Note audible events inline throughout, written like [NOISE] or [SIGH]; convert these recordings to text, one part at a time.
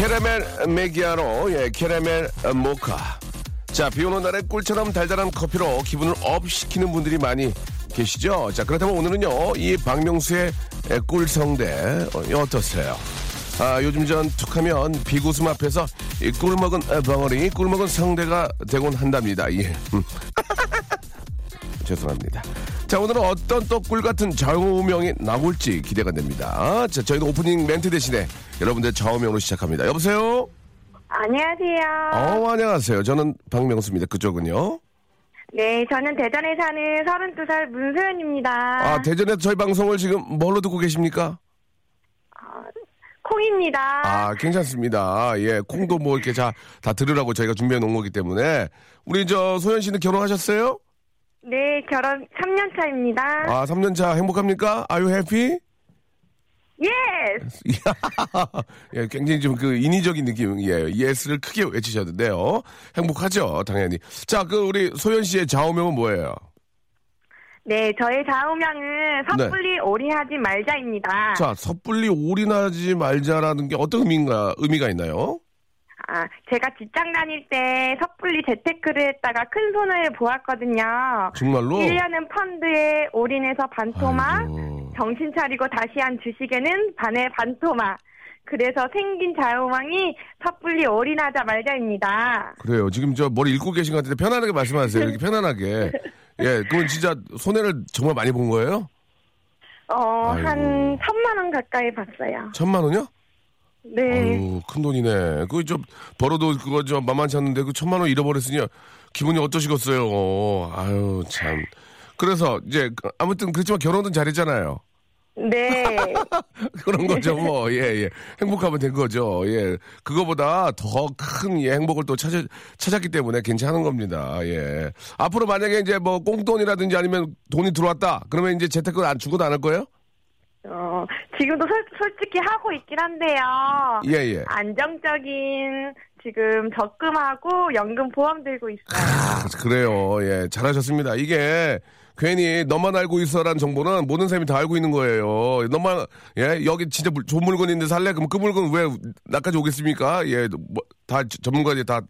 캐러멜 마키아토, 예, 캐러멜 모카. 자, 비 오는 날에 꿀처럼 달달한 커피로 기분을 up 시키는 분들이 많이 계시죠? 자, 그렇다면 오늘은요, 이 박명수의 꿀성대, 어, 어떠세요? 아, 요즘 전 툭하면 비구슴 앞에서 이 꿀 먹은 벙어리, 꿀 먹은 성대가 되곤 한답니다. 예. 음. [LAUGHS] 죄송합니다. 자, 오늘은 어떤 또 꿀 같은 좌우명이 나올지 기대가 됩니다. 자, 저희는 오프닝 멘트 대신에 여러분들 좌우명으로 시작합니다. 여보세요? 안녕하세요. 어, 안녕하세요. 저는 박명수입니다. 그쪽은요? 네, 저는 대전에 사는 32살 문소연입니다. 아, 대전에서 저희 방송을 지금 뭘로 듣고 계십니까? 콩입니다. 아, 괜찮습니다. 예, 콩도 뭐 이렇게 자, 다 들으라고 저희가 준비해 놓은 거기 때문에. 우리 저 소연 씨는 결혼하셨어요? 네, 결혼 3년 차입니다. 아, 3년 차 행복합니까? 아유 해피? Yes! 예, 굉장히 좀 그 인위적인 느낌, 예, yes를 크게 외치셨는데요. 행복하죠, 당연히. 자, 그 우리 소연 씨의 좌우명은 뭐예요? 네, 저의 좌우명은 섣불리 올인하지 말자입니다. 네. 자, 섣불리 올인하지 말자라는 게 어떤 의미가, 의미가 있나요? 아, 제가 직장 다닐 때 섣불리 재테크를 했다가 큰 손을 보았거든요. 정말로? 1년은 펀드에 올인해서 반토막, 아이고. 정신 차리고 다시 한 주식에는 반에 반토막. 그래서 생긴 좌우명이 섣불리 올인하자 말자입니다. 그래요. 지금 저 머리 읽고 계신 것 같은데 편안하게 말씀하세요. 이렇게 편안하게. [LAUGHS] 예, 그건 진짜 손해를 정말 많이 본 거예요? 어, 아이고. 한 천만 원 가까이 봤어요. 천만 원이요? 네. 아유, 큰 돈이네. 그거 좀 벌어도 그거 좀 만만치 않는데 그 천만 원 잃어버렸으니 기분이 어떠시겠어요? 어, 아유, 참. 그래서 이제 그- 아무튼 그렇지만 결혼은 잘했잖아요. 네. [LAUGHS] 그런 거죠, 뭐. 예, 예. 행복하면 된 거죠. 예. 그거보다 더 큰 예, 행복을 또 찾아, 찾았기 때문에 괜찮은 겁니다. 예. 앞으로 만약에 이제 뭐 꽁돈이라든지 아니면 돈이 들어왔다. 그러면 이제 재테크를 안 주고도 안 할 거예요? 어, 지금도 솔, 솔직히 하고 있긴 한데요. 예, 예. 안정적인 지금 적금하고 연금 보험 들고 있어요. 아, 그래요. 예. 잘하셨습니다. 이게 괜히 너만 알고 있어라는 정보는 모든 사람이 다 알고 있는 거예요. 너만, 예. 여기 진짜 물- 좋은 물건인데 살래? 그럼 그 물건 왜 나까지 오겠습니까? 예. 뭐, 다 전문가들이 다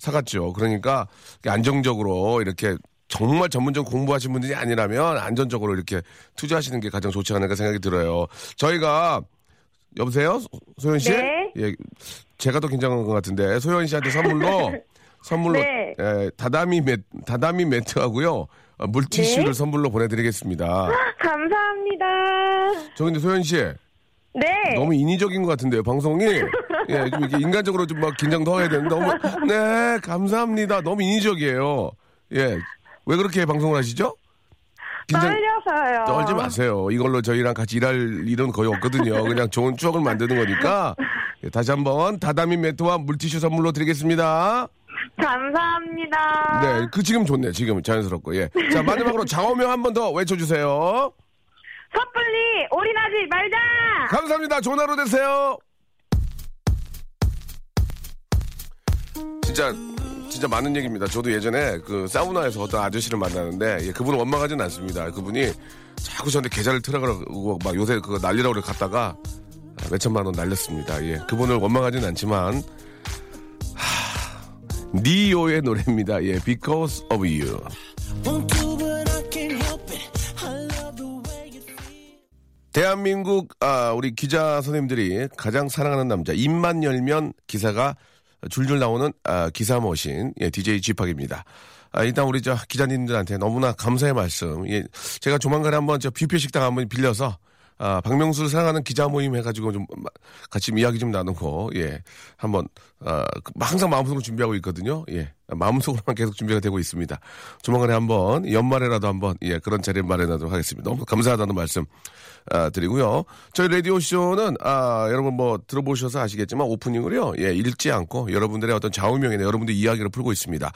사갔죠. 그러니까 안정적으로 이렇게 정말 전문적 공부하신 분들이 아니라면 안전적으로 이렇게 투자하시는 게 가장 좋지 않을까 생각이 들어요. 저희가 여보세요? 소- 소연 씨? 네. 예. 제가 더 긴장한 것 같은데 소연 씨한테 선물로 [LAUGHS] 선물로 네. 에, 다다미 매 다다미 매트하고요 어, 물티슈를 네. 선물로 보내드리겠습니다. 감사합니다. 저 근데 소연 씨 네. 너무 인위적인 것 같은데요 방송이 예, 좀 이렇게 인간적으로 좀 막 긴장 더 해야 되는데 너무 네 감사합니다 너무 인위적이에요 예 왜 그렇게 방송을 하시죠? 떨려서요. 떨지 마세요. 이걸로 저희랑 같이 일할 일은 거의 없거든요. 그냥 좋은 추억을 만드는 거니까 예, 다시 한번 다다미 매트와 물티슈 선물로 드리겠습니다. 감사합니다. 네, 그 지금 좋네. 지금 자연스럽고 예. 자 [LAUGHS] 마지막으로 장어명 한 번 더 외쳐주세요. 섣불리 올인하지 말자. 감사합니다. 좋은 하루 되세요. 진짜 진짜 많은 얘기입니다. 저도 예전에 그 사우나에서 어떤 아저씨를 만나는데 예, 그분은 원망하지는 않습니다. 그분이 자꾸 저한테 계좌를 틀어가라고 막 요새 그거 날리라고 그래 갔다가 몇 천만 원 날렸습니다. 예, 그분을 원망하지는 않지만 하, 니오의 노래입니다. 예, Because of you 대한민국 아, 우리 기자 선생님들이 가장 사랑하는 남자 입만 열면 기사가 줄줄 나오는 아, 기사 머신 예, DJ 지팍입니다. 아, 일단 우리 저 기자님들한테 너무나 감사의 말씀. 예, 제가 조만간에 한번 저 뷔페 식당 한번 빌려서 아, 박명수를 사랑하는 기자 모임 해가지고 좀 마- 같이 이야기 좀 나누고 예 한번 아, 그- 항상 마음속으로 준비하고 있거든요. 예 마음속으로만 계속 준비가 되고 있습니다. 조만간에 한번 연말에라도 한번 예 그런 자리를 마련하도록 하겠습니다. 너무 감사하다는 말씀 아, 드리고요. 저희 라디오 쇼는 아, 여러분 뭐 들어보셔서 아시겠지만 오프닝을요 예 읽지 않고 여러분들의 어떤 좌우명이나 여러분들 이야기를 풀고 있습니다.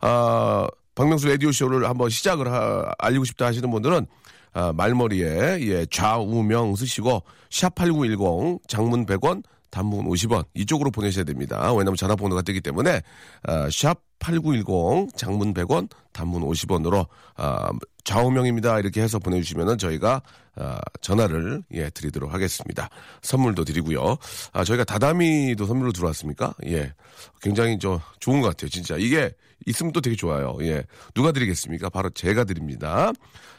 아, 박명수 라디오 쇼를 한번 시작을 하- 알리고 싶다 하시는 분들은 아, 말머리에 예, 좌우명 쓰시고 샵8910 장문 100원 단문 50원 이쪽으로 보내셔야 됩니다. 왜냐하면 전화번호가 뜨기 때문에 아, 샵 8910 장문 100원 단문 50원으로 아, 좌우명입니다 이렇게 해서 보내주시면은 저희가 아, 전화를 예 드리도록 하겠습니다. 선물도 드리고요. 아, 저희가 다다미도 선물로 들어왔습니까? 예, 굉장히 저 좋은 것 같아요. 진짜 이게 있으면 또 되게 좋아요. 예, 누가 드리겠습니까? 바로 제가 드립니다.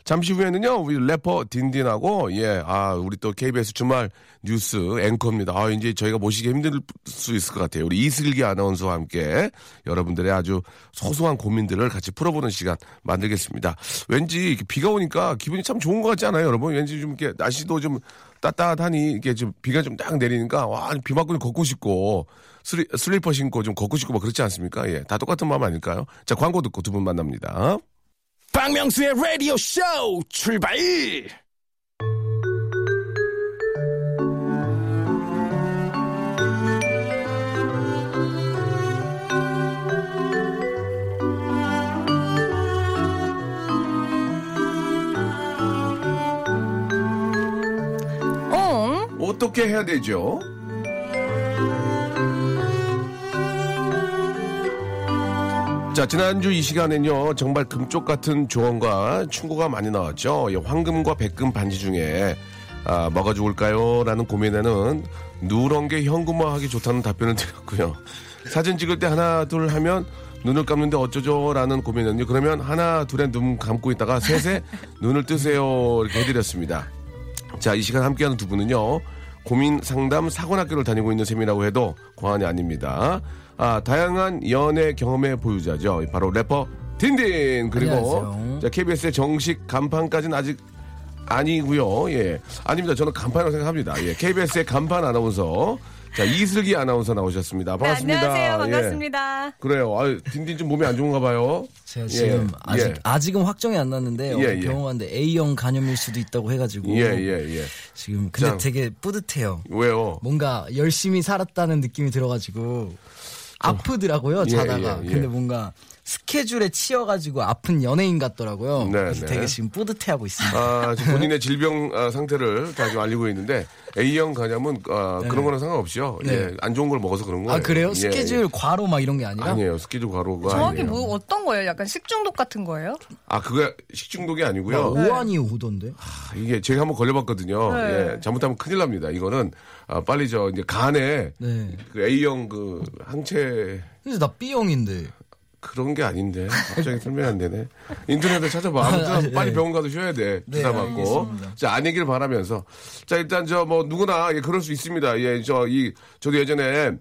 잠시 후에는요, 우리 래퍼 딘딘하고, 예, 아, 우리 또 KBS 주말 뉴스 앵커입니다. 아, 이제 저희가 모시기 힘들 수 있을 것 같아요. 우리 이슬기 아나운서와 함께 여러분들의 아주 소소한 고민들을 같이 풀어보는 시간 만들겠습니다. 왠지 비가 오니까 기분이 참 좋은 것 같지 않아요, 여러분? 왠지 좀 이렇게 날씨도 좀 따뜻하니 이게 좀 비가 좀 딱 내리니까 와, 비 맞고 좀 걷고 싶고 슬리, 슬리퍼 신고 좀 걷고 싶고 뭐 그렇지 않습니까? 예, 다 똑같은 마음 아닐까요? 자, 광고 듣고 두 분 만납니다. 박명수의 라디오 쇼 출발! 어? 어떻게 해야 되죠? 자, 지난주 이 시간엔요, 정말 금쪽 같은 조언과 충고가 많이 나왔죠. 예, 황금과 백금 반지 중에, 아, 뭐가 좋을까요? 라는 고민에는 누런 게 현금화하기 좋다는 답변을 드렸고요. 사진 찍을 때 하나, 둘 하면 눈을 감는데 어쩌죠? 라는 고민은요. 그러면 하나, 둘에 눈 감고 있다가 셋에 눈을 뜨세요. 이렇게 해드렸습니다. 자, 이 시간 함께하는 두 분은요. 고민 상담 사관학교를 다니고 있는 셈이라고 해도 과언이 아닙니다. 아, 다양한 연애 경험의 보유자죠. 바로 래퍼 딘딘 그리고. 자, KBS의 정식 간판까지는 아직 아니고요. 예. 아닙니다. 저는 간판이라고 생각합니다. 예. KBS의 간판 아나운서 자, 이슬기 아나운서 나오셨습니다. 반갑습니다. 네, 안녕하세요. 예. 반갑습니다. 그래요. 아, 딘딘 좀 몸이 안 좋은가 봐요. 제가 지금 예, 아직 예. 아직은 확정이 안 났는데 예, 어제 예. 병원 갔는데 A형 간염일 수도 있다고 해가지고 예, 예, 예. 지금 근데 자. 되게 뿌듯해요. 왜요? 뭔가 열심히 살았다는 느낌이 들어가지고 아프더라고요 예, 자다가. 예, 예. 근데 뭔가 스케줄에 치여가지고 아픈 연예인 같더라고요. 네, 그래서 네. 되게 지금 뿌듯해하고 있습니다. 아, 지금 본인의 질병 아, 상태를 다 지금 알리고 있는데 A형 간염은 아, 그런 거랑 상관없이요. 네. 예, 안 좋은 걸 먹어서 그런 거예요. 아 그래요? 예, 스케줄 예. 과로 막 이런 게 아니라? 아니에요. 스케줄 과로가 정확히 아니에요. 뭐 어떤 거예요? 약간 식중독 같은 거예요? 아, 그거 식중독이 아니고요. 막 오한이 오던데. 아, 이게 제가 한번 걸려봤거든요. 네. 예, 잘못하면 큰일 납니다. 이거는 아, 빨리 저 이제 간에 네. 그 A형 그 항체 근데 나 B형인데. 그런 게 아닌데 갑자기 설명이 안 되네. 인터넷에 찾아봐. 아무튼 아, 네. 빨리 병원 가서 쉬어야 돼. 네, 주사 맞고. 자 아니길 바라면서 자 일단 저 뭐 누구나 예, 그럴 수 있습니다. 예, 저 이 저도 예전에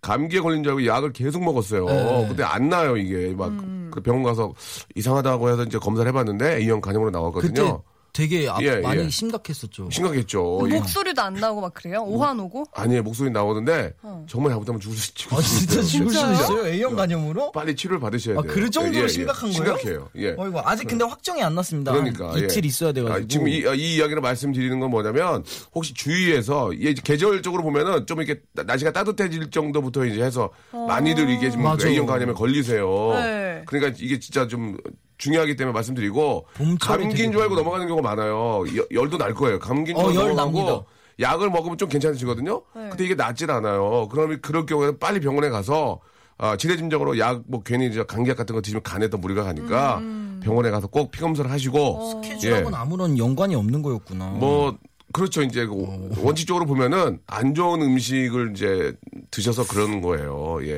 감기에 걸린 줄 알고 약을 계속 먹었어요. 네. 근데 안 나요 이게 막그 병원 가서 이상하다고 해서 이제 검사를 해봤는데 A형 간염으로 나왔거든요. 되게 아- 예, 많이 예. 심각했었죠. 심각했죠. 이- 목소리도 안 나오고 막 그래요? 오한 오고? 아니에요 목소리 나오는데 정말 잘못하면 죽을 수, 아수 진짜 있어요. 죽을 수도 있어요? A형 간염으로? 빨리 치료를 받으셔야 아, 돼요. 그 정도로 예, 예. 심각한 거예요? 심각해요. 예. 어이구, 아직 근데 확정이 안 났습니다. 그러니까 한 이틀 예. 있어야 돼가지고. 아, 지금 이, 이 이야기를 말씀드리는 건 뭐냐면 혹시 주위에서 이게 이제 계절적으로 보면은 좀 이렇게 나- 날씨가 따뜻해질 정도부터 이제 해서 많이들 이게 지금 맞아. A형 간염에 걸리세요. 네. 그러니까 이게 진짜 좀 중요하기 때문에 말씀드리고 감기인 줄 알고. 넘어가는 경우가 많아요. 여- 열도 날 거예요. 감기인 줄 어, 알고 열 넘어가고. 약을 먹으면 좀 괜찮으시거든요. 네. 근데 이게 낫질 않아요. 그러면 그럴 경우에는 빨리 병원에 가서 아, 지레짐작으로 약 뭐 괜히 저 감기약 같은 거 드시면 간에 더 무리가 가니까 음. 병원에 가서 꼭 피 검사를 하시고 스케줄하고는 아무런 연관이 없는 거였구나. 예. 뭐 그렇죠 이제 그 어. 원칙적으로 보면은 안 좋은 음식을 이제 드셔서 그러는 거예요. 예.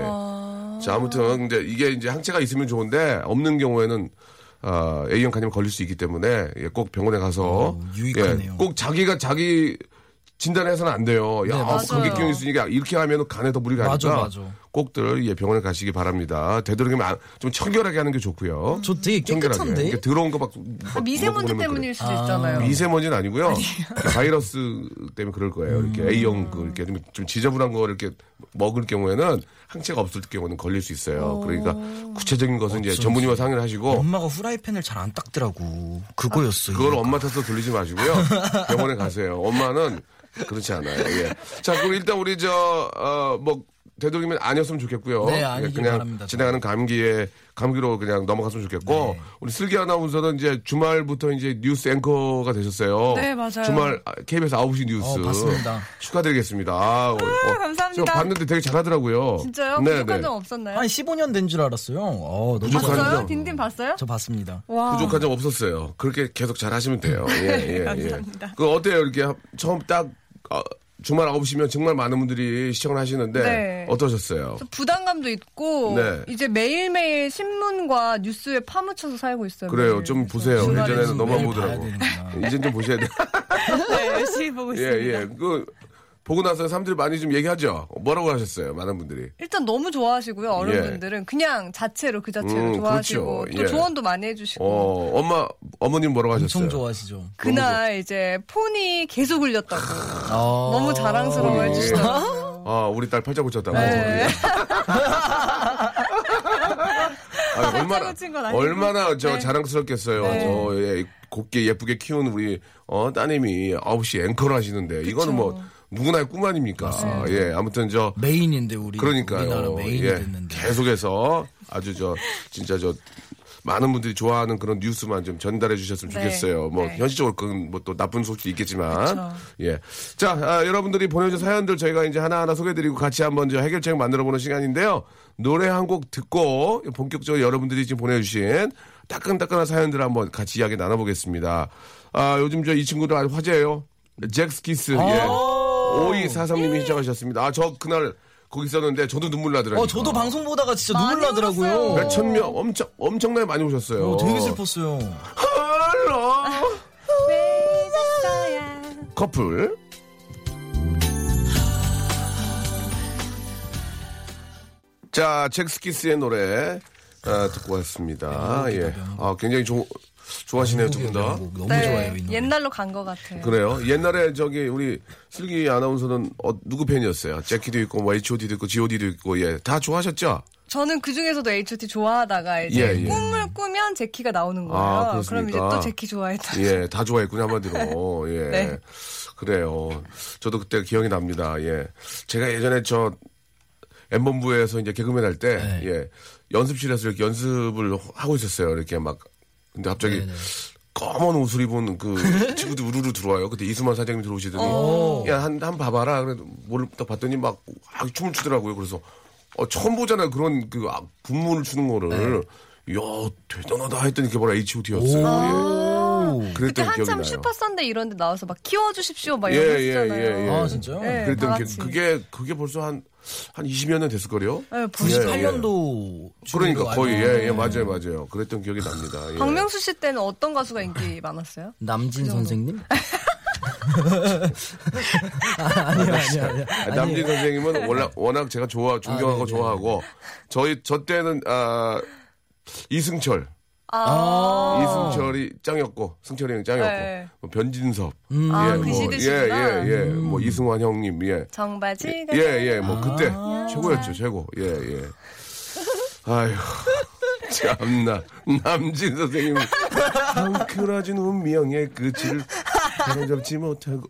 자 아무튼 근데 이게 이제 항체가 있으면 좋은데 없는 경우에는 아, A형 간염 걸릴 수 있기 때문에 예, 꼭 병원에 가서 어, 유익하네요. 예, 꼭 자기가 자기 진단해서는 안 돼요. 야, 네, 아. 감기병 있으니까 이렇게 하면 간에 더 무리 가니까 맞아, 맞아. 꼭들 예, 병원에 가시기 바랍니다. 되도록이면 안- 좀 청결하게 하는 게 좋고요. 저 되게 청결하게. 깨끗한데? 이렇게 들어온 거 막. 아, 막 미세먼지 때문일 수도 아. 있잖아요. 그래. 미세먼지는 아니고요. 바이러스 때문에 그럴 거예요. 음. 이렇게 A형 그 이렇게 좀, 좀 지저분한 거 이렇게 먹을 경우에는 항체가 없을 경우는 걸릴 수 있어요. 그러니까 구체적인 것은 이제 어쩐지. 전문의와 상의를 하시고 엄마가 후라이팬을 잘 안 닦더라고. 그거였어. 그걸 이유가. 엄마 탓으로 돌리지 마시고요. 병원에 가세요. 엄마는 그렇지 않아요. 예. 자, 그럼 일단 우리 저, 어, 뭐, 되도록이면 아니었으면 좋겠고요. 네, 예, 아니길 그냥 바랍니다. 지나가는 감기에, 감기로 그냥 넘어갔으면 좋겠고, 네. 우리 슬기 아나운서는 이제 주말부터 이제 뉴스 앵커가 되셨어요. 네, 맞아요. 주말 아, KBS 9시 뉴스. 어, 봤습니다. 축하드리겠습니다. 아, 어, 어, 감사합니다. 저 봤는데 되게 잘하더라고요. 진짜요? 네, 부족한 네. 점 없었나요? 한 15년 된 줄 알았어요. 어, 너무. 봤어요? 점. 딘딘 봤어요? 저 봤습니다. 와. 부족한 점 없었어요. 그렇게 계속 잘 하시면 돼요. 예, 예, [LAUGHS] 예. 감사합니다. 그 어때요? 이렇게 처음 딱 어, 주말 9시면 정말 많은 분들이 시청을 하시는데 네. 어떠셨어요? 좀 부담감도 있고 네. 이제 매일매일 신문과 뉴스에 파묻혀서 살고 있어요. 그래요. 매일. 좀 보세요. 예전에는 너무 안 보더라고. 되는구나. 이젠 좀 보셔야 돼. [LAUGHS] 네, 열심히 보고 예, 있습니다. 예. 그 보고 나서 사람들이 많이 좀 얘기하죠. 뭐라고 하셨어요? 많은 분들이. 일단 너무 좋아하시고요. 어른분들은 그냥 자체로 그 자체로 음, 좋아하시고 그렇죠. 또 예. 조언도 많이 해주시고 어, 엄마, 어머님 뭐라고 하셨어요? 엄청 좋아하시죠. 그날 이제 폰이 계속 울렸다고 어... 너무 자랑스러워. 해주시더라고요. 아, 우리 딸 팔자 고쳤다고. 네. 예. [LAUGHS] 아, 얼마나. 얼마나 저 네. 자랑스럽겠어요. 네. 저 예, 곱게 예쁘게 키운 우리 어 따님이 9시 앵커를 하시는데 이거는 뭐 누구나의 꿈 아닙니까? 예, 아무튼 저 메인인데 우리 그러니까요. 메인이 예, 됐는데. 계속해서 아주 저 진짜 저 많은 분들이 좋아하는 그런 뉴스만 좀 전달해 주셨으면 네. 좋겠어요. 뭐 네. 현실적으로 그건 뭐 또 나쁜 소식도 있겠지만 그쵸. 예. 자, 아, 여러분들이 보내준 사연들 저희가 이제 하나하나 소개해 드리고 같이 한번 저 해결책 만들어 보는 시간인데요. 노래 한 곡 듣고 본격적으로 여러분들이 지금 보내 주신 따끈따끈한 사연들 한번 같이 이야기 나눠 보겠습니다. 아, 요즘 저 이 친구들 아주 화제예요. 잭스키스. 예. 5243님이 신청하셨습니다. 아, 저 그날 거기 있었는데 저도 눈물 나더라고요. 어, 저도 방송 보다가 진짜 많이 눈물 나더라고요. 울었어요. 몇천 명 엄청 엄청나게 많이 오셨어요. 어, 되게 슬펐어요. 헐러 [LAUGHS] 커플 자 잭스키스의 노래 아, 듣고 왔습니다. 예. 아 굉장히 조, 좋아하시네요 두 분 다. 명곡 너무 네, 좋아요 이 노래. 옛날로 간 것 같아요. 그래요. 옛날에 저기 우리 슬기 아나운서는 어, 누구 팬이었어요? 재키도 있고 뭐 H.O.T.도 있고 G.O.D도 있고 예 다 좋아하셨죠? 저는 그 중에서도 H.O.T 좋아하다가 이제 예, 예. 꿈을 꾸면 제키가 나오는 거예요. 아, 그럼? 이제 또 제키 좋아했다. 예, 다 좋아했군요, 한마디로. [LAUGHS] 예. 네. 그래요. 저도 그때 기억이 납니다. 예. 제가 예전에 저 엠본부에서 이제 개그맨 할 때, 네. 예. 연습실에서 이렇게 연습을 하고 있었어요. 이렇게 막. 근데 갑자기 네네. 검은 옷을 입은 그 [LAUGHS] 친구들 우르르 들어와요. 그때 이수만 사장님 들어오시더니, 오. 야, 한, 한 봐봐라. 그래도 뭘딱 봤더니 막, 아, 춤을 추더라고요. 그래서, 어, 처음 보잖아요. 그런 그 아, 분문을 추는 거를. 이야, 대단하다 했더니 그게 바로 H.O.T.였어요. 예. 그때 한참 나요. 슈퍼선데 이런 데 나와서 막 키워주십시오 막 예, 이런 거 예. 예, 예. 아 진짜요? 네, 다 그랬던 기. 그게 그게 벌써 한한 20여 년 됐을 거요. 네, 벌써 예, 예. 98년도 그러니까 거의 예, 예, 맞아요, 맞아요. 그랬던 기억이 납니다. 예. 박명수 씨 때는 어떤 가수가 인기 많았어요? 남진 선생님? 아, [LAUGHS] 아니요 아니요 아니요. 아, 남진 선생님은 워낙, [LAUGHS] 워낙 제가 좋아 존경하고 아, 네네. 좋아하고 저희 저 때는 아 이승철 아, 이승철이 짱이었고 승철이 형이 짱이었고 네. 뭐 변진섭 아, 예, 그 뭐, 시대시구나. 예, 예, 예. 뭐 이승환 형님 예. 정바지가 예, 예, 뭐, 그때, 아. 최고였죠, 최고. 예, 예. 아휴, [LAUGHS] 참나. 남진 선생님, [LAUGHS] 뭉클어진 운명의 끝을 잡지 못하고.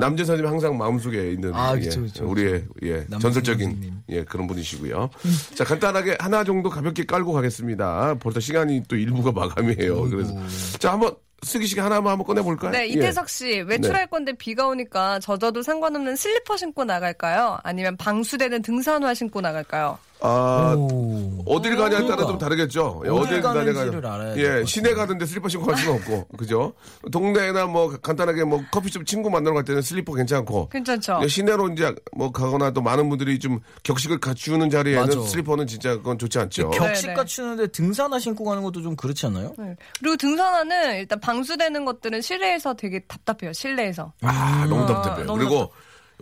남진 선생님 항상 마음속에 있는, 아, 예, 그쵸, 그쵸, 우리의, 예, 전설적인, 선생님. 예, 그런 분이시고요. 자, 간단하게 하나 정도 가볍게 깔고 가겠습니다. 벌써 시간이 또 일부가 마감이에요. 그래서. 자, 한번, 쓰기 시간 하나만 한번 꺼내볼까요? 네, 예. 이태석 씨 외출할 건데 비가 오니까 젖어도 상관없는 슬리퍼 신고 나갈까요? 아니면 방수되는 등산화 신고 나갈까요? 아, 오. 어딜 가냐에 따라 그러니까. 좀 다르겠죠. 예, 어딜 가냐가- 가는지를 알아야 예. 시내 가는데 슬리퍼 신고 갈 수는 없고, [LAUGHS] 그죠? 동네나 뭐 간단하게 뭐 커피숍 친구 만나러 갈 때는 슬리퍼 괜찮고. 괜찮죠? 예, 시내로 이제 뭐 가거나 또 많은 분들이 좀 격식을 갖추는 자리에는 맞아. 슬리퍼는 진짜 그건 좋지 않죠. 격식 네, 네. 갖추는데 등산화 신고 가는 것도 좀 그렇지 않나요? 네. 그리고 등산화는 일단 방수되는 것들은 실내에서 되게 답답해요. 실내에서. 아, 너무 아, 답답해요. 너무 그리고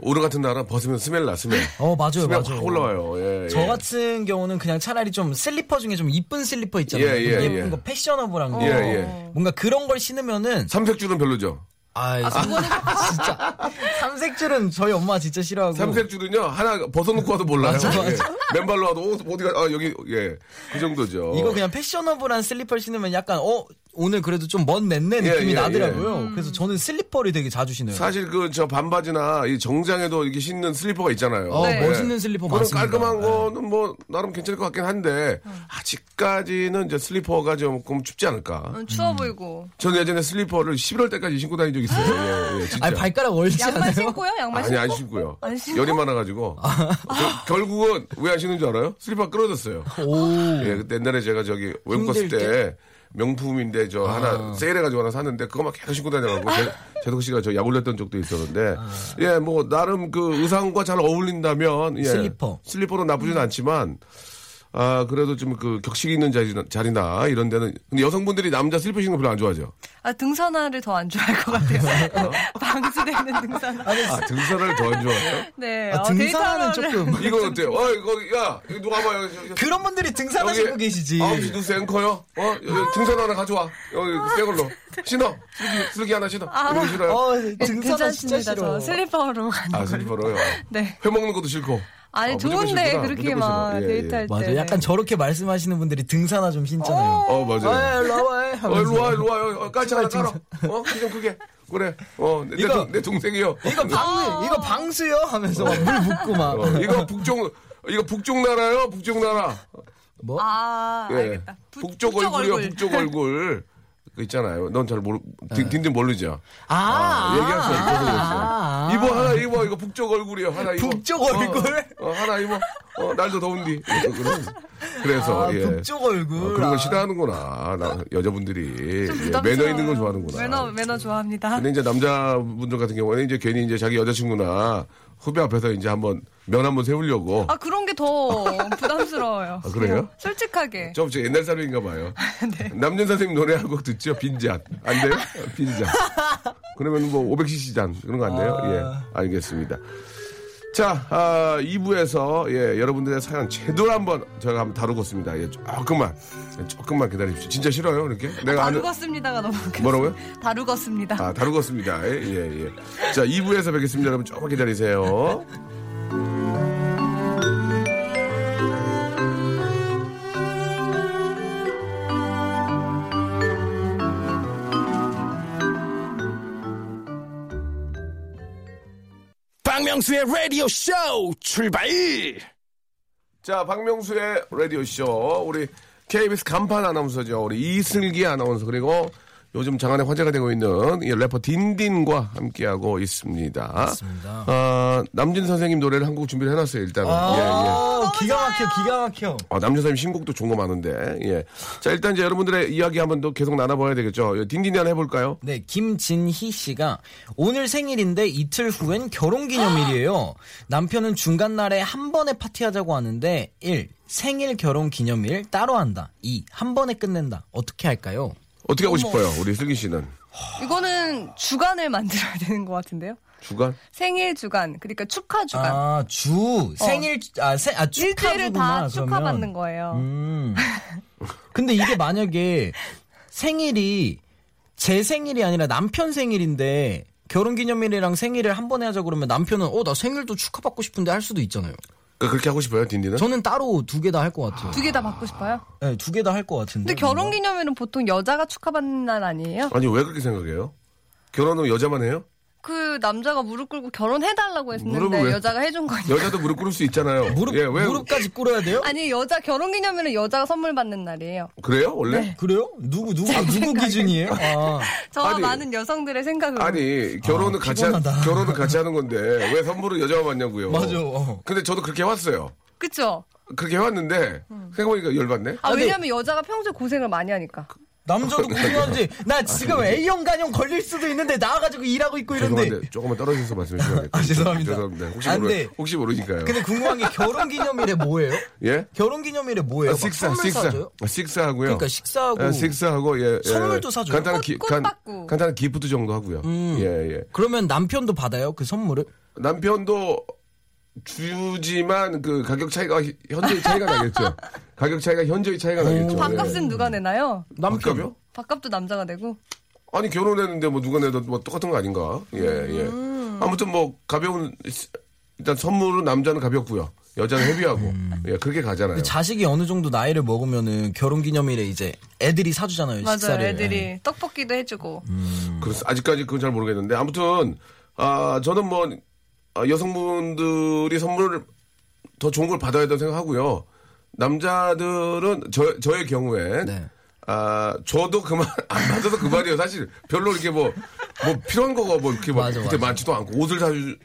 오르 같은 나라 벗으면 smell 나, smell. [LAUGHS] 어 맞아요, smell 맞아요. 확 올라와요. 예, 저 예. 같은 경우는 그냥 차라리 좀 슬리퍼 중에 좀 이쁜 슬리퍼 있잖아요. 예, 예, 좀 예. 예쁜 거 fashionable한 거. 예, 예. 뭔가 그런 걸 신으면은 삼색줄은 별로죠. 아, [LAUGHS] 진짜 삼색줄은 저희 엄마 진짜 싫어하고 삼색줄은요 하나 벗어놓고 와도 몰라요. 맞아, 맞아. 예. 맨발로 와도 어, 어디가 아 여기 예 그 정도죠. 이거 그냥 fashionable한 슬리퍼를 신으면 약간 어 오늘 그래도 좀 멋 냈네 예, 느낌이 예, 나더라고요. 그래서 저는 슬리퍼를 되게 자주 신어요. 사실 그 저 반바지나 이 정장에도 이렇게 신는 슬리퍼가 있잖아요. 어, 네. 멋있는 슬리퍼 그런 많습니다. 깔끔한 네. 거는 뭐 나름 괜찮을 것 같긴 한데 아직까지는 이제 슬리퍼가 조금 춥지 않을까. 음, 추워 보이고. 저는 예전에 슬리퍼를 11월 때까지 신고 다닌 적 있어요. 예, 예, 진짜. 아니 발가락 얼지 양말 않아요? 신고요? 양말 아니 신고? 안 신고요. 안 신고? 열이 많아가지고 겨- 결국은 왜 안 신는 줄 알아요? 슬리퍼 끊어졌어요. 오. 예, 그때 옛날에 제가 저기 외국 갔을 때 명품인데 저 하나 세일해가지고 하나 샀는데 그거만 계속 신고 다녀가지고 제- 재덕 씨가 저 약 올렸던 적도 있었는데. 예, 뭐 나름 그 의상과 잘 어울린다면 예, 슬리퍼. 슬리퍼로 나쁘진 않지만 아 그래도 좀 그 격식 있는 자리, 자리나 이런 데는 근데 여성분들이 남자 슬리퍼 신는 거 별로 안 좋아하죠. 아, 등산화를 더 안 좋아할 것 같아요. [LAUGHS] 방수되는 등산화. 아 등산을 더안 좋아해요? 네. 아, 어, 등산화는 조금 [LAUGHS] 이건 어때요? 어 이거 야 이거 누가 봐요? 그런 분들이 등산화 신고 계시지. 9시 뉴스 앵커요? 어? 여기 등산 하나 가져와. 여기 새 걸로. 신어. 슬기, 슬기 하나 신어. 이런 거 싫어요? 어, 네, 등산화 진짜 괜찮습니다. 싫어. 저 슬리퍼로 가는 아. 슬리퍼로요? 네. 회 먹는 것도 싫고. 아니, 아, 무조건 좋은데. 그렇게 막 싫어. 예, 데이트할 예. 때. 맞아. 약간 저렇게 말씀하시는 분들이 등산화 좀 신잖아요. 어, 아, 맞아요. 일로 와봐. 어, 일로 와, 일로 와. 어, 깔치 하나 깔아. 어? 좀 크게. 그래. 어, 내, 이거- 동, 내 동생이요. 이거 방 이거 방수요 하면서 막물 붓고 막. 어, 이거 북쪽, 이거 북쪽 나라요? 북쪽 나라. 뭐? 아, 예. 알겠다. 부- 북쪽, 얼굴이요, 북쪽 얼굴. 그 있잖아요. 넌 잘 모르, 딘- 딘딘 모르죠? 아, 얘기할 수 없어서 그랬어요. 아, 아. 입어 하나 입어 이거 북쪽 얼굴이요 하나 입어 북쪽 어, 얼굴? 어, 하나 입어 어 날도 더운디 그래서, 그래서 아, 예 북쪽 얼굴. 어, 그런 거 아. 싫어하는구나 나, 여자분들이 좀 예. 매너 있는 걸 좋아하는구나 매너, 매너 좋아합니다. 근데 이제 남자분들 같은 경우는 이제 괜히 이제 자기 여자친구나 후배 앞에서 이제 한번 면 한번 세우려고 아, 그런 게 더 부담스러워요. 아, 그래요? 솔직하게. 좀 저 옛날 사람인가 봐요. [LAUGHS] 남준 선생님 노래 한 곡 듣죠? 빈잔. 안 돼요? 빈잔. 그러면 뭐 500cc 잔. 그런 거 안 돼요? 아. 예. 알겠습니다. 자, 아, 2부에서, 예, 여러분들의 사연 제대로 한번 저희가 한번 다루겠습니다. 예, 조금만, 예, 조금만 기다리십시오. 진짜 싫어요, 이렇게? 내가 다루겠습니다가 너무. 뭐라고요? 다루겠습니다. 아, 다루겠습니다. 예, 예, 예. 자, 2부에서 뵙겠습니다. 여러분 조금만 기다리세요. [LAUGHS] 박명수의 라디오 쇼 출발! 자, 박명수의 라디오 쇼. 우리 KBS 간판 아나운서죠. 우리 이슬기 아나운서. 그리고 요즘 장안에 화제가 되고 있는 이 래퍼 딘딘과 함께하고 있습니다. 맞습니다. 어, 남진 선생님 노래를 한 곡 준비를 해놨어요, 일단은. 예, 예. 아, 기가 막혀, 기가 막혀. 아, 남진 선생님 신곡도 좋은 거 많은데. 예. 자, 일단 이제 여러분들의 이야기 한번 더 계속 나눠봐야 되겠죠. 예, 딘딘이 하나 해볼까요? 네, 김진희 씨가 오늘 생일인데 이틀 후엔 결혼 기념일이에요. 남편은 중간 날에 한 번에 파티하자고 하는데 1. 생일 결혼 기념일 따로 한다. 2. 한 번에 끝낸다. 어떻게 할까요? 어떻게 하고 싶어요, 우리 슬기 씨는? 이거는 주간을 만들어야 되는 것 같은데요? 주간? 생일 주간, 그러니까 축하 주간. 아, 주 생일 아, 세, 아 일주일을 축하주구나. 다. 축하받는 거예요. 음. 근데 이게 만약에 생일이 제 생일이 아니라 남편 생일인데 결혼 기념일이랑 생일을 한 번에 하자 그러면 남편은 어 나 생일도 축하받고 싶은데 할 수도 있잖아요. 그, 그렇게 하고 싶어요, 딘딘은? 저는 따로 두 개 다 할 것 같아요. 두 개 다 받고 싶어요? 네, 두 개 다 할 것 같은데. 근데 결혼 기념일은 보통 여자가 축하받는 날 아니에요? 아니, 왜 그렇게 생각해요? 결혼은 여자만 해요? 그 남자가 무릎 꿇고 결혼해달라고 했는데 왜- 여자가 해준 거니까. 여자도 무릎 꿇을 수 있잖아요. 무릎 예, 왜? 무릎까지 꿇어야 돼요? 아니 여자 결혼 기념일은 여자가 선물 받는 날이에요. 그래요, 원래? 그래요? 누구 누구 누구 기준이에요? 아, 저와 아니. 많은 여성들의 생각으로. 아니 결혼은 아, 같이 하, 피곤하다. 결혼은 같이 하는 건데 왜 선물을 여자가 받냐고요. 맞아. 어. 근데 저도 그렇게 해왔어요. 그쵸? 그렇게 해왔는데 생각해보니까 열받네. 아, 왜냐면 여자가 평소에 고생을 많이 하니까. 남자도 궁금한지 나 지금 A형 간염 걸릴 수도 있는데 나와가지고 일하고 있고 이런데 죄송한데 조금만 떨어져서 말씀해 주시면 아, 죄송합니다. 죄송합니다. 혹시, 안 모르, 돼. 혹시 모르니까요. 근데 궁금한 게 결혼 기념일에 뭐예요? 예? 결혼 기념일에 뭐예요? 아, 막 식사, 선물 식사. 아, 식사하고요. 그러니까 식사하고 예, 식사하고, 예, 예. 선물도 사줘요? 간단한 꽃- 기, 꽃 간. 간단한 기프트 정도 하고요. 음. 예, 예. 그러면 남편도 받아요 그 선물을? 남편도 주지만 그 가격 차이가 현저히 차이가 나겠죠. [LAUGHS] 가격 차이가 현저히 차이가 나겠죠. 밥값은 예. 누가 내나요? 남편이요? 밥값도 남자가 내고. 아니 결혼했는데 뭐 누가 내도 뭐 똑같은 거 아닌가? 예, 예. 음. 아무튼 뭐 가벼운 일단 선물은 남자는 가볍고요. 여자는 헤비하고. 예, 그렇게 가잖아요. 자식이 어느 정도 나이를 먹으면은 결혼 기념일에 이제 애들이 사주잖아요 맞아요. 식사를. 애들이 예. 떡볶이도 해주고. 그래서 아직까지 그건 잘 모르겠는데 아무튼 아 저는 뭐 아, 여성분들이 선물을 더 좋은 걸 받아야 된다고 생각하고요. 남자들은 저 저의 경우에 네. 아 저도 그만 [LAUGHS] 안 받아도 그만이에요. 사실 별로 이렇게 뭐 뭐 필요한 거가 뭐 이렇게 막 맞아, 그때 맞아. 많지도 않고 옷을 사주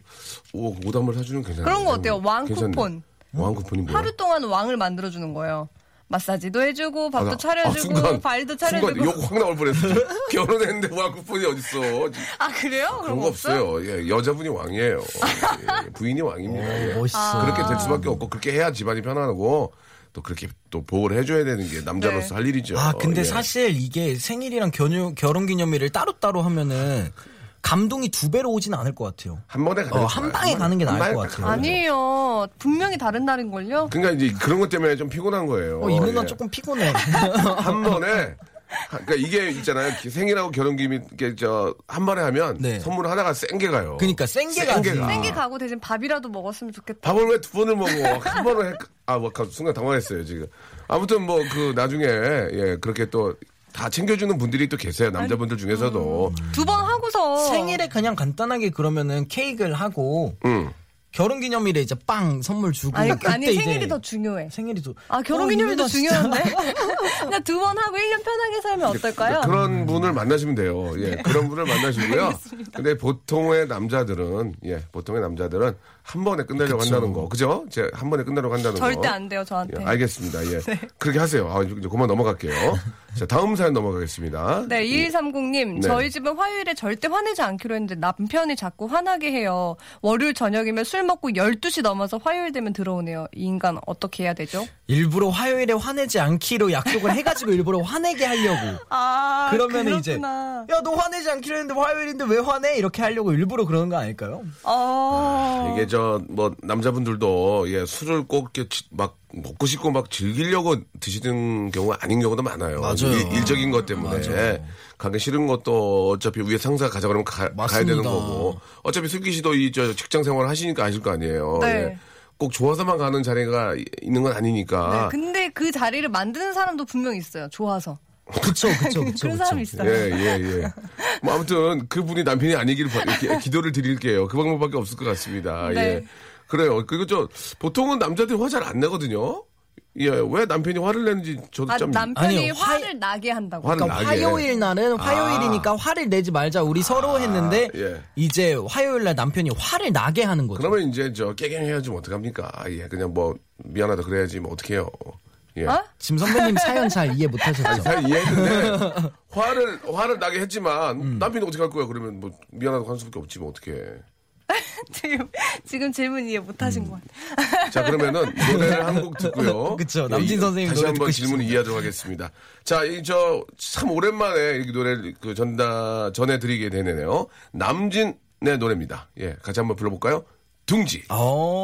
오, 옷 한 벌 사주는 괜찮아요. 그런 거 어때요? 왕 괜찮네. 쿠폰. 왕 쿠폰이 뭐야? 하루 동안 왕을 만들어주는 거예요. 마사지도 해주고, 밥도 아, 나- 차려주고, 아, 순간, 순간 차려주고. 욕확 나올 뻔했어. [LAUGHS] 결혼했는데 왕 쿠폰이 어딨어. 아, 그래요? 그런 거 없어요. 예, 여자분이 왕이에요. 예, 부인이 왕입니다. 예. 멋있어. 그렇게 될 수밖에 없고 그렇게 해야 집안이 편안하고 또 그렇게 또 보호를 해줘야 되는 게 남자로서 네. 할 일이죠. 아 근데 예. 사실 이게 생일이랑 결혼, 결혼 기념일을 따로따로 하면은 감동이 두 배로 오진 않을 것 같아요. 한 번에 가는 어, 게 한. 방에 가는 게한 나을 것딱 같아요. 아니에요. 분명히 다른 날인 걸요? 그러니까 이제 그런 것 때문에 좀 피곤한 거예요. 어, 이 누나 예. 조금 피곤해. [LAUGHS] 한 번에 그러니까 이게 있잖아요. 생일하고 결혼 기념일 이게 저한 번에 하면 네. 선물 하나가 센 게 가요. 그러니까 센게 가지. 센게 가. 생기 가고 대신 밥이라도 먹었으면 좋겠다. 밥을 왜 두 번을 먹어? 한 번을 해. 아, 뭐, 순간 당황했어요, 지금. 아무튼 뭐, 그, 나중에, 예, 그렇게 또, 다 챙겨주는 분들이 또 계세요. 남자분들 중에서도. 두 번 하고서. 생일에 그냥 간단하게 그러면 케이크를 하고 응. 결혼 기념일에 이제 빵 선물 주고 아니, 그때 아니, 이제 생일이 더 중요해. 생일이 더 아, 결혼 기념일도 어, 이 누나 진짜. [LAUGHS] 중요한데? 그냥 두 번 하고 1년 편하게 살면 어떨까요? 그런 분을 만나시면 돼요. 예, 그런 분을 만나시고요. [LAUGHS] 근데 보통의 남자들은, 예, 보통의 남자들은 한 번에 끝내려고 그쵸. 한다는 거. 그죠? 제 한 번에 끝내려고 한다는 거. 절대 안 돼요, 저한테. 예, 알겠습니다. 예. [LAUGHS] 그렇게 하세요. 아, 이제 그만 넘어갈게요. 자, 다음 사연 넘어가겠습니다. 네, 2130님. 네. 저희 집은 화요일에 절대 화내지 않기로 했는데 남편이 자꾸 화나게 해요. 월요일 저녁이면 술 먹고 12시 넘어서 화요일 되면 들어오네요. 이 인간 어떻게 해야 되죠? 일부러 화요일에 화내지 않기로 약속을 해가지고 일부러 화내게 하려고. 아, 그러면 이제 그렇구나. 야너 화내지 않기로 했는데 화요일인데 왜 화내? 이렇게 하려고 일부러 그러는 거 아닐까요? 어. 이게 저 뭐 남자분들도 예 술을 꼭 이렇게 지- 막 먹고 싶고 막 즐기려고 드시는 경우가 아닌 경우도 많아요. 맞아요. 일, 적인것 때문에 맞아요. 가기 싫은 것도 어차피 위에 상사가 가자 그러면 가, 가야. 되는 거고 어차피 슬기 씨도 이 저 직장 생활 하시니까 아실 거 아니에요. 네. 예. 꼭 좋아서만 가는 자리가 이- 있는 건 네, 아니니까. 근데 그 자리를 만드는 사람도 분명 있어요. 좋아서. 그쵸 그쵸 그쵸 그런. 사람이 있어요. 예, 예, 예. 뭐 아무튼 그분이 남편이 아니기를 바- 이렇게 기도를 드릴게요. 그 방법밖에 없을 것 같습니다. 네. 예. 그래요. 그리고 저 보통은 남자들이 화 잘안 내거든요. 예, 왜 남편이 화를 내는지 저도 아, 참 남편이 아니요, 화- 화를 나게 한다고. 화를 그러니까 나게. 화요일 날은 화요일이니까 화를 내지 말자 우리 서로 했는데 예. 이제 화요일 날 남편이 화를 나게 하는 거죠. 그러면 이제 저 깨갱해야지 뭐 어떡합니까? 예, 그냥 뭐 미안하다 그래야지 뭐 어떡해요. 예. 어? 지금 선배님 사연 잘 이해 못하셨죠? 잘 이해했는데 [LAUGHS] 화를 화를 나게 했지만 남편이 어떻게 할 거야? 그러면 뭐 미안하다고 할 수밖에 없지 뭐 어떻게. [LAUGHS] 지금, 지금 질문 이해 못 하신 것 같아요. 자 그러면은 노래를 한 곡 듣고요. [LAUGHS] 그쵸, 예, 남진 이- 선생님 다시 한번 질문. 이해하도록 하겠습니다. 자, 이 저 참 오랜만에 이렇게 노래를 그 전다 전해드리게 되네요. 남진의 노래입니다. 예, 같이 한번 불러볼까요? 둥지. 어.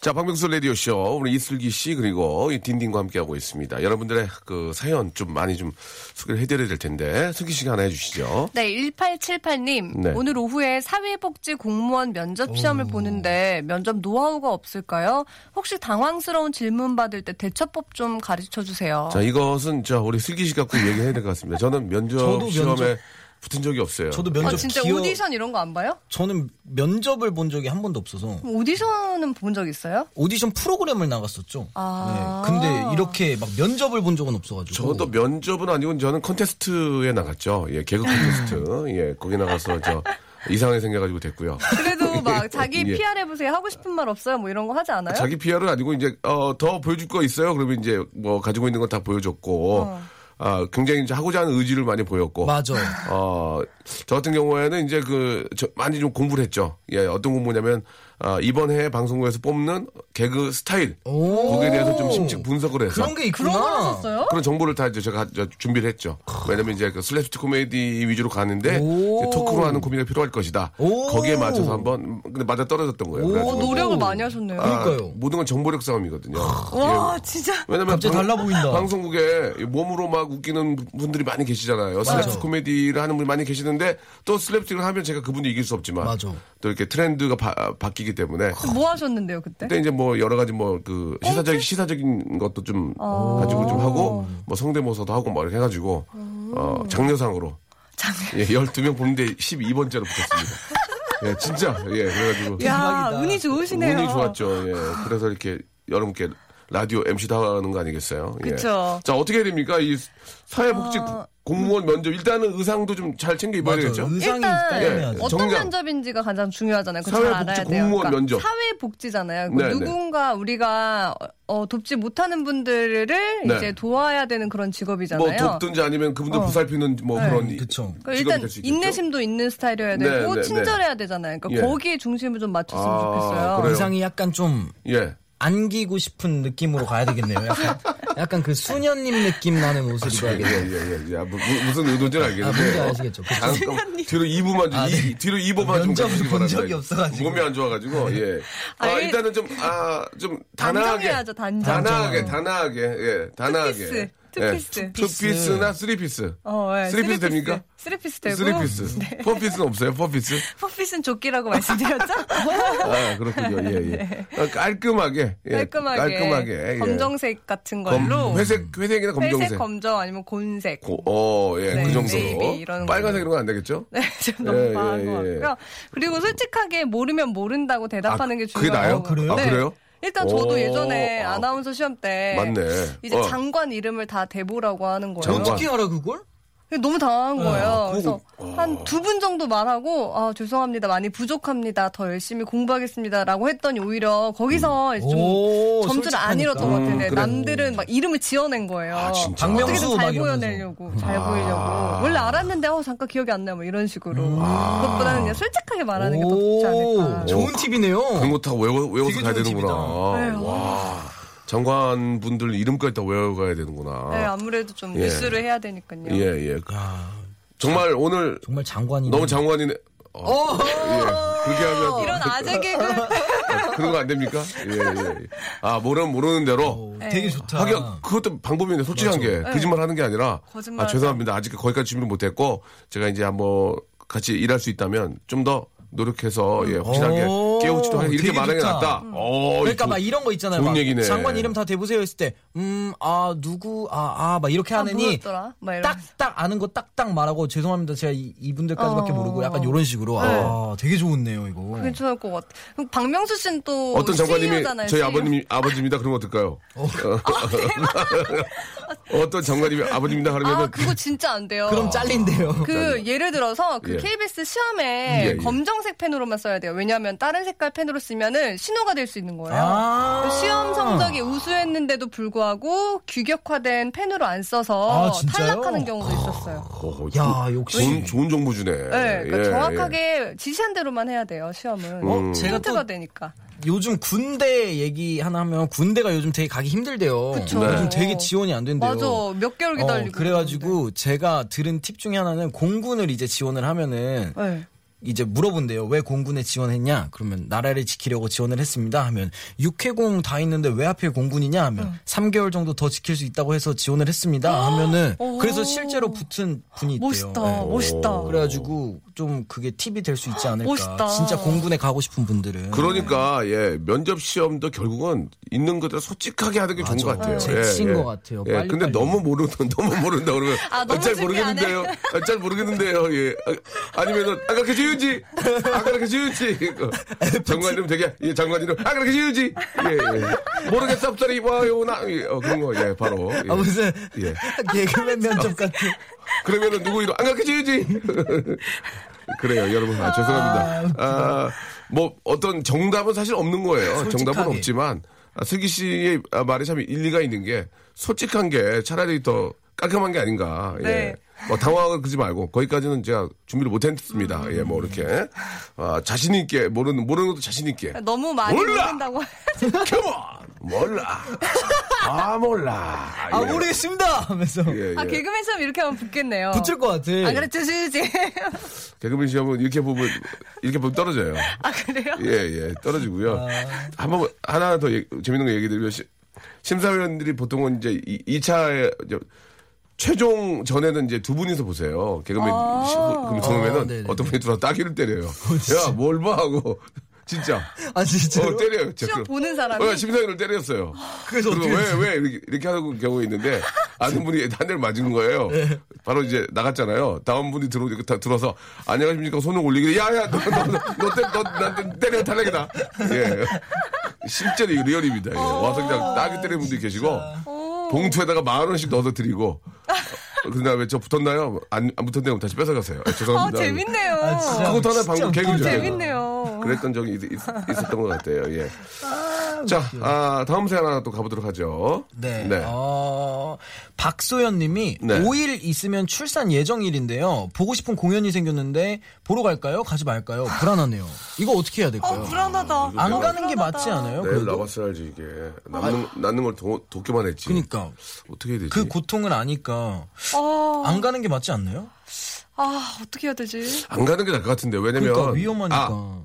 자, 박명수 라디오쇼. 우리 이슬기 씨, 그리고 이 딘딘과 함께하고 있습니다. 여러분들의 그 사연 좀 많이 좀 소개를 해드려야 될 텐데, 슬기 씨가 하나 해주시죠. 네, 1878님. 네. 오늘 오후에 사회복지 공무원 면접 시험을 보는데 면접 노하우가 없을까요? 혹시 당황스러운 질문 받을 때 대처법 좀 가르쳐 주세요. 자, 이것은 저 우리 슬기 씨 갖고 얘기해야 될 것 같습니다. 저는 면접 저도 시험에 면접- 붙은 적이 없어요. 저도 아, 면접 진짜 기어- 오디션 이런 거 안 봐요? 저는 면접을 본 적이 한 번도 없어서 오디션은 본 적 있어요? 오디션 프로그램을 나갔었죠. 아. 네. 근데 이렇게 막 면접을 본 적은 없어가지고. 저도 면접은 아니고 저는 컨테스트에 나갔죠. 예, 개그 콘테스트. [LAUGHS] 예, 거기 나가서 저 이상하게 생겨가지고 됐고요. 그래도 막 [LAUGHS] 자기 예. PR 해보세요. 하고 싶은 말 없어요? 뭐 이런 거 하지 않아요? 자기 PR은 아니고 이제 어, 더 보여줄 거 있어요. 그러면 이제 뭐 가지고 있는 건 다 보여줬고, 어. 아 굉장히 이제 하고자 하는 의지를 많이 보였고, 맞아. 어, 저 같은 경우에는 이제 그, 저 많이 좀 공부를 했죠. 예, 어떤 공부냐면, 아, 이번 해 방송국에서 뽑는 개그 스타일. 오. 거기에 대해서 좀 심층 분석을 해서. 그런 게 있구나. 그런 걸 하셨어요? 그런 정보를 다 이제 제가 저 준비를 했죠. 왜냐면 이제 그 슬랩스틱 코미디 위주로 가는데 오. 이제 토크로 하는 코미디가 필요할 것이다. 오. 거기에 맞춰서 한번 근데 맞아 떨어졌던 거예요. 오. 그래가지고 어, 노력을 많이 하셨네요. 아, 그러니까요. 모든 건 정보력 싸움이거든요. 와, 예. 진짜. 왜냐면 갑자기 달라 보인다. 방송국에 몸으로 막 웃기는 분들이 많이 계시잖아요. 슬랩스틱 코미디를 하는 분이 많이 계시는데 또 슬랩스틱을 하면 제가 그분도 이길 수 없지만 맞아. 또 이렇게 트렌드가 바, 바뀌기 때문에 뭐 하셨는데요, 그때? 그때 이제 뭐 여러 가지 뭐 그 시사적 시사적인 것도 좀 가지고 좀 하고 뭐 성대모사도 하고 뭐 이렇게 해 가지고 어 장려상으로 예 12명 보는데 12번째로 붙었습니다. [LAUGHS] 예 진짜 예 그래 가지고 야, 대박이다. 운이 좋으시네요. 운이 좋았죠. 예 그래서 이렇게 여러분께 라디오 MC도 하는 거 아니겠어요? 예. 그쵸. 자 어떻게 해야 됩니까? 이 사회복지 공무원 면접 일단은 의상도 좀 잘 챙겨 입어야 맞아. 되겠죠? 의상이 일단 깔끔해야죠. 어떤 정장. 면접인지가 가장 중요하잖아요. 사회복지 알아야 돼요. 공무원 면접. 사회복지잖아요. 네, 네. 누군가 우리가 어, 돕지 못하는 분들을 네. 이제 도와야 되는 그런 뭐 직업이잖아요. 돕든지 아니면 그분들 보살피는 뭐 네. 그런 이- 그쵸. 그러니까 일단 될수 있겠죠? 인내심도 있는 스타일이어야 네, 되고. 친절해야 되잖아요. 그러니까 예. 거기에 중심을 좀 맞췄으면 아, 좋겠어요. 그래요? 의상이 약간 좀 예. 안기고 싶은 느낌으로 가야 되겠네요. 약간, 약간 그 수녀님 느낌 나는 옷을 예, 입어야겠네요. 예, 예. 야, 무, 슨 의도인지는 아, 알겠는데. 뭔지 아시겠죠? 그쵸? 잠깐, 뒤로 2부만 좀, 아, 이, 네. 뒤로 2부만 좀본 바랍니다. 적이 없어가지고. 몸이 안 좋아가지고, 예. 아, 일단은 좀, 아, 좀, 단아하게. 단정해야죠, 단정. 단아하게, 단아하게, 예, 단아하게. 투피스, 예, 투피스. 투피스나 쓰리피스. 어, 네. 쓰리피스 됩니까? 쓰리피스 되고. 쓰리피스. 네. four piece는 없어요, four piece? [LAUGHS] 퍼피스는 조끼라고 말씀드렸죠? [LAUGHS] 아, 그렇군요, 예, 예. 아, 깔끔하게. 예, 깔끔하게. 깔끔하게. 예. 검정색 같은 검- 걸로. 회색, 회색이나 검정색. 회색, 검정 아니면 곤색. 고- 어, 예, 네, 그 정도로. 네이비 이런 빨간색 이런 거안 되겠죠? [LAUGHS] 네, 좀 너무 예, 과한 예, 것 예. 같고요. 그리고 솔직하게 모르면 모른다고 대답하는 아, 게 그게 중요해요. 나아요? 그래요? 아, 네. 그래요? 일단 저도 오, 예전에 아. 아나운서 시험 때 맞네. 이제 어. 장관 이름을 다 대보라고 하는 거예요. 장관. 어떻게 알아 그걸? 너무 당황한 거예요. 그래서 그거- 한두 분 정도 말하고 아 죄송합니다 많이 부족합니다 더 열심히 공부하겠습니다라고 했더니 오히려 거기서 음. 좀 오, 점수를 안 솔직하니까. 잃었던 것 같아요. 네, 음, 그래. 남들은 막 이름을 지어낸 거예요. 아? 박명수 잘. 보여내려고 잘 아. 보이려고 원래 알았는데 어 잠깐 기억이 안 나요 뭐 이런 식으로 그것보다는 그냥 솔직하게 말하는 게더 오, 좋지 않을까. 좋은 팁이네요. 그런 거다 외워, 외워서 가야 되는구나. 장관 분들 이름까지 다 외워가야 되는구나. 네, 아무래도 좀 예. 뉴스를 해야 되니까요. 예, 예. 정말 오늘 정말 장관이 너무 장관이네. 어, 예. 그렇게 하면 이런 아재 개그 그런 거 안 됩니까? 예, 예. 아, 모르면 모르는 대로. 되게 좋다. 하긴 그것도 방법인데 솔직한 게 거짓말 하는 게 아니라 거짓말 아 죄송합니다 아직 거기까지 준비를 못 했고 제가 이제 한번 같이 일할 수 있다면 좀더 노력해서 예 확실하게 오, 깨우치도 하게 이렇게 말하는 게. 낫다. 어, 그러니까 좋- 막 이런 거 있잖아요. 좋은 막 얘기네. 장관 이름 다 대보세요 했을 때 음, 아, 누구, 아, 아, 막 이렇게 아, 하느니. 딱딱 아는 거 딱딱 말하고 죄송합니다. 제가 이, 이분들까지밖에 어. 모르고 약간 이런 식으로. 네. 아, 되게 좋은데요, 이거. 괜찮을 것 같아. 그럼 박명수 씨는 또 어떤 장관님이 CEO잖아요, 저희 CEO. 아버님이 아버지입니다. 그러면 어떨까요? 어. 떤 장관님이 아버지입니다. 그러면은 아, 그거 진짜 안 돼요. 그럼 잘린대요. 그 예를 들어서 그 예. KBS 시험에 예, 예. 검정 색 펜으로만 써야 돼요. 왜냐하면 다른 색깔 펜으로 쓰면은 신호가 될 수 있는 거예요. 아. 시험 성적이 우수했는데도 불구하고 규격화된 펜으로 안 써서 아? 탈락하는 경우도 있었어요. 어, 야, 역시. 좋은, 좋은 정보 주네. 네, 그러니까 예, 정확하게 지시한 대로만 해야 돼요. 시험은. 어, 제가 또 되니까. 요즘 군대 얘기 하나 하면 군대가 요즘 되게 가기 힘들대요. 그쵸. 요즘 네. 되게 지원이 안 된대요. 맞아, 몇 개월 기다리고. 어, 그래가지고 제가 들은 팁 중에 하나는 공군을 이제 지원을 하면은 네. 이제 물어본대요. 왜 공군에 지원했냐? 그러면 나라를 지키려고 지원을 했습니다. 하면 육해공 다 있는데 왜 하필 공군이냐? 하면 3개월 정도 더 지킬 수 있다고 해서 지원을 했습니다. 하면은 오. 그래서 실제로 붙은 분이 있대요. 멋있다, 네. 멋있다. 그래가지고 좀 그게 팁이 될 수 있지 않을까. 멋있다. 진짜 공군에 가고 싶은 분들은. 그러니까 예 면접 시험도 결국은 있는 것대로 솔직하게 하는 게 좋은 맞아. 것 같아요. 제 치인 것 같아요. 예, 빨리 근데 빨리. 너무 모르 [LAUGHS] 너무 모른다 그러면 아, 너무 잘 모르겠는데요. 아, 잘 모르겠는데요. 예. 아, 아니면은 아 그렇게 지은지 아 그렇게 지은지 장관님 되게 예 장관님 아 그렇게 지은지 예, 예. 모르겠어 없더니 와요 나 예, 어, 그런 거 예 바로 예. 아, 무슨 예. 개그맨 면접 같은. 그러면은 누구 이름 안 그렇게 지은지 [LAUGHS] 그래요 여러분 아, 죄송합니다. 아, 뭐 어떤 정답은 사실 없는 거예요. 정답은 솔직하게. 없지만 아, 슬기 씨의 아, 말이 참 일리가 있는 게 솔직한 게 차라리 더 깔끔한 게 아닌가. 예. 네. 뭐 당황을 그지 말고 거기까지는 제가 준비를 못했습니다. 예, 뭐 이렇게 아, 자신 있게 모르는 모르는 것도 자신 있게. 너무 많이 몰라! 모른다고. [LAUGHS] 컴온 몰라. 아 몰라. 아, 예. 모르겠습니다! 하면서. 예, 예. 아, 개그맨 시험 이렇게 하면 붙겠네요. 붙을 것 같아. 아, 그래, 주시지. [LAUGHS] 개그맨 시험은 이렇게 보면 이렇게 보면 떨어져요. 아, 그래요? 예, 예, 떨어지고요. 한번 하나 더 얘기- 재밌는 거 얘기 드리면 시- 심사위원들이 보통은 이제 이, 2차 최종 전에는 이제 두 분이서 보세요. 개그맨 시- 그럼 들어오면은 아. 어떤 분이 들어 따기를 때려요. [LAUGHS] 야, 뭘 봐 하고 [LAUGHS] 진짜. 아, 진짜로? 어, 때려요. 진짜. 시험 그- 보는 사람이? 어, 심사위원을 때렸어요. 그래서 어떻게 왜? 왜 이렇게, 이렇게 하는 경우가 있는데 아는 분이 한 대를 맞은 거예요. 네. 바로 이제 나갔잖아요. 다음 분이 들어, 다 들어서 안녕하십니까 손을 올리길래 야야 너, 너, 너, 너, 때- 너, 나한테 때려 탈락이다. 예. [LAUGHS] 실제로 이 리얼입니다. 예. 와서 그냥 따기 때리는 분들이 계시고 봉투에다가 만 원씩 넣어서 드리고 그 다음에 저 붙었나요? 안, 안 붙었네요. 다시 뺏어가세요. 예, 아, 죄송합니다. 재밌네요. 아. 그것도 하나 방금. 개그죠. 재밌네요. 그랬던 적이 있, 었던것 같아요. 예. 자, 아, 다음 사연 하나 또 가보도록 하죠. 네. 어, 박소연 님이 네. 5일 있으면 출산 예정일인데요. 보고 싶은 공연이 생겼는데 보러 갈까요? 가지 말까요? 불안하네요. 이거 어떻게 해야 될까요? 불안하다. 안 가는 게 맞지 않아요? 내일 그래도? 나왔어야지 이게 남는 남는 걸 도, 돕기만 했지. 그러니까 어떻게 해야 되지? 그 고통을 아니까 아, 안 가는 게 맞지 않나요? 아, 어떻게 해야 되지? 안 가는 게 나을 것 같은데 왜냐면 그러니까 위험하니까. 아,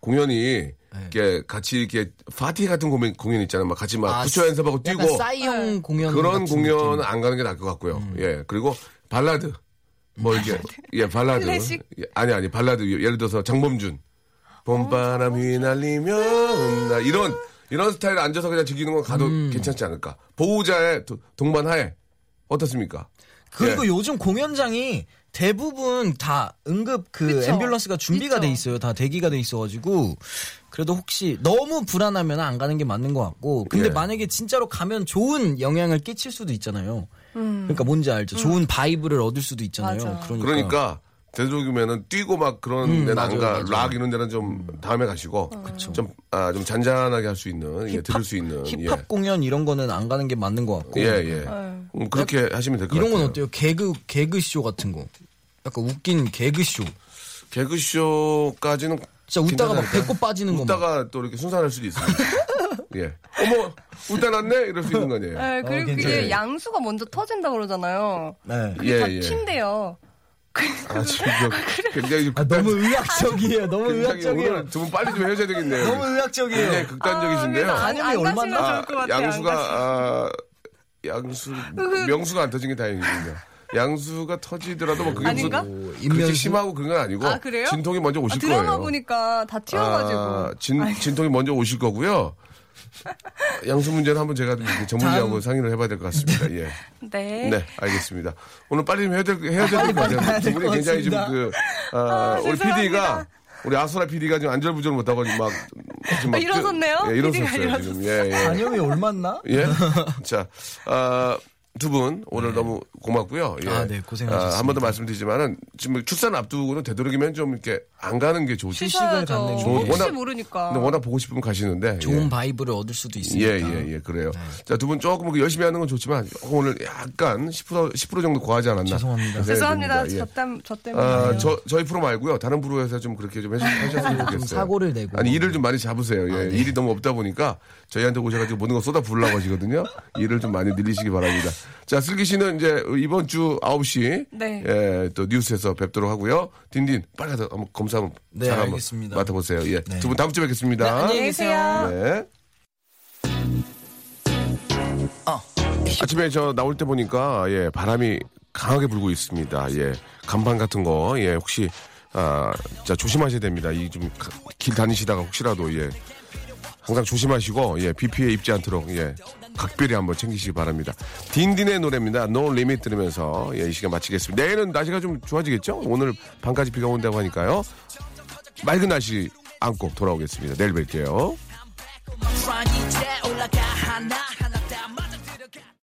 공연이 이렇게 같이 이렇게 파티 같은 공연, 공연 있잖아요. 막 같이 막 아, 부처 연습하고 뛰고 싸이형 공연 그런. 음. 안 가는 게 나을 것 같고요. 예 그리고 발라드 뭐 이게 예 발라드 클래식? 예, 아니 아니 발라드 예를 들어서 장범준 봄바람 휘날리면 나 이런 이런 스타일 앉아서 그냥 즐기는 건 가도 음. 괜찮지 않을까. 보호자의 도- 동반하에 어떻습니까? 그리고 예. 요즘 공연장이 대부분 다 응급 그 그쵸. 앰뷸런스가 준비가 있죠. 돼 있어요. 다 대기가 돼 있어가지고 그래도 혹시 너무 불안하면 안 가는 게 맞는 것 같고 근데 예. 만약에 진짜로 가면 좋은 영향을 끼칠 수도 있잖아요. 음. 그러니까 뭔지 알죠. 좋은 vibe를 얻을 수도 있잖아요. 맞아. 그러니까, 그러니까 되도록이면은 뛰고 막 그런 음, 데는 맞아요, 안 가. 맞아요. 락 이런 데는 좀 다음에 가시고 좀, 아, 좀 잔잔하게 할 수 있는, 예, 들을 수 있는. 힙합 공연 이런 거는 안 가는 게 맞는 것 같고 예, 예. 음, 그렇게 하시면 될 것 같아요. 이런 건 어때요? 개그 개그 쇼 같은 거. 약간 웃긴 개그 쇼. 개그쇼까지는. 진짜 웃다가 막? 배꼽 빠지는 거 막. 웃다가 또 이렇게 순산할 수도 있습니다. [LAUGHS] 예. 어머, 웃다 났네? 이럴 수 있는 거 아니에요. 네, 그리고 괜찮아요. 그게 양수가 먼저 터진다 그러잖아요. 네. 그게 예, 다 예. 튄대요. 아, 지금 저 [LAUGHS] 굉장히 좀 아, 극단, 너무 의학적이에요. 너무 의학적이에요. 오늘 두분 빨리 좀 헤어져야 되겠네요. 너무 의학적이에요. 굉장히 극단적이신데요. 아, 안, 안 얼마나- 같아요. 안 양수가. 아, 양수 명수가 안 터진 게 다행이군요. 양수가 터지더라도 뭐 그게 아닌가? 무슨 그렇게 인면수? 심하고 그런 건 아니고 아, 그래요? 진통이 먼저 아, 오실 드라마 거예요. 보니까 다 튀어가지고. 아, 진, 진통이 먼저 오실 거고요. [LAUGHS] 양수 문제는 한번 제가 전문의하고 상의를 해봐야 될 것 같습니다. 예. [LAUGHS] 네. 네, 알겠습니다. 오늘 빨리 좀 해야 될, 해야 될것 같아요. 될것 우리 굉장히 좀 같습니다. 그, 아, 우리. PD가, 우리 아수라 PD가 지금 안절부절 못하고 지금 막, 지금 막. 아, 일어섰네요? 예, PD 가 일어섰어요, 지금. 예, 예. 간염이 옮았나? 예. 자, 아, 두분 오늘 너무 고맙고요. 예. 아, 네, 고생하셨습니다. 한번 더 말씀드리지만은 지금 출산 앞두고는 되도록이면 좀 이렇게 안 가는 게 좋죠. 휴식을. 갖는 게 혹시 워낙- 모르니까. 근데 워낙 보고 싶으면 가시는데. 좋은 예. vibe를 얻을 수도 있으니까. 예, 예, 예, 그래요. 자, 두 분 조금 그 열심히 하는 건 좋지만 오늘 약간 10% 10% 정도 과하지 않았나. 죄송합니다. 생각이 죄송합니다. 예. 저, 땜, 저 때문에. 아, 저, 저희 프로 말고요. 다른 프로에서 좀 그렇게 좀 해주, [LAUGHS] 하셨으면 좋겠어요. 좀 사고를 내고. 아니, 일을 좀 많이 잡으세요. 예. 네. 일이 너무 없다 보니까 저희한테 오셔가지고 모든 거 쏟아 부으려고 하시거든요. 일을 좀 많이 늘리시기 바랍니다. 자, 슬기 씨는 이제 이번 주 9시. 네. 예, 또 뉴스에서 뵙도록 하고요. 딘딘, 빨리 가서 한번 검사 한번. 네, 잘 한번 알겠습니다. 맡아보세요. 예. 네. 두분 다음 주에 뵙겠습니다. 네, 안녕히 계세요. 네. 아침에 저 나올 때 보니까 예 바람이 강하게 불고 있습니다. 예 간판 같은 거 예 혹시 아 자 조심하셔야 됩니다. 이 좀 길 다니시다가 혹시라도 예 항상 조심하시고 예 비 피해 입지 않도록 예 각별히 한번 챙기시기 바랍니다. 딘딘의 노래입니다. No Limit 들으면서 예, 이 시간 마치겠습니다. 내일은 날씨가 좀 좋아지겠죠? 오늘 밤까지 비가 온다고 하니까요. 맑은 날씨 안고 돌아오겠습니다. 내일 뵐게요.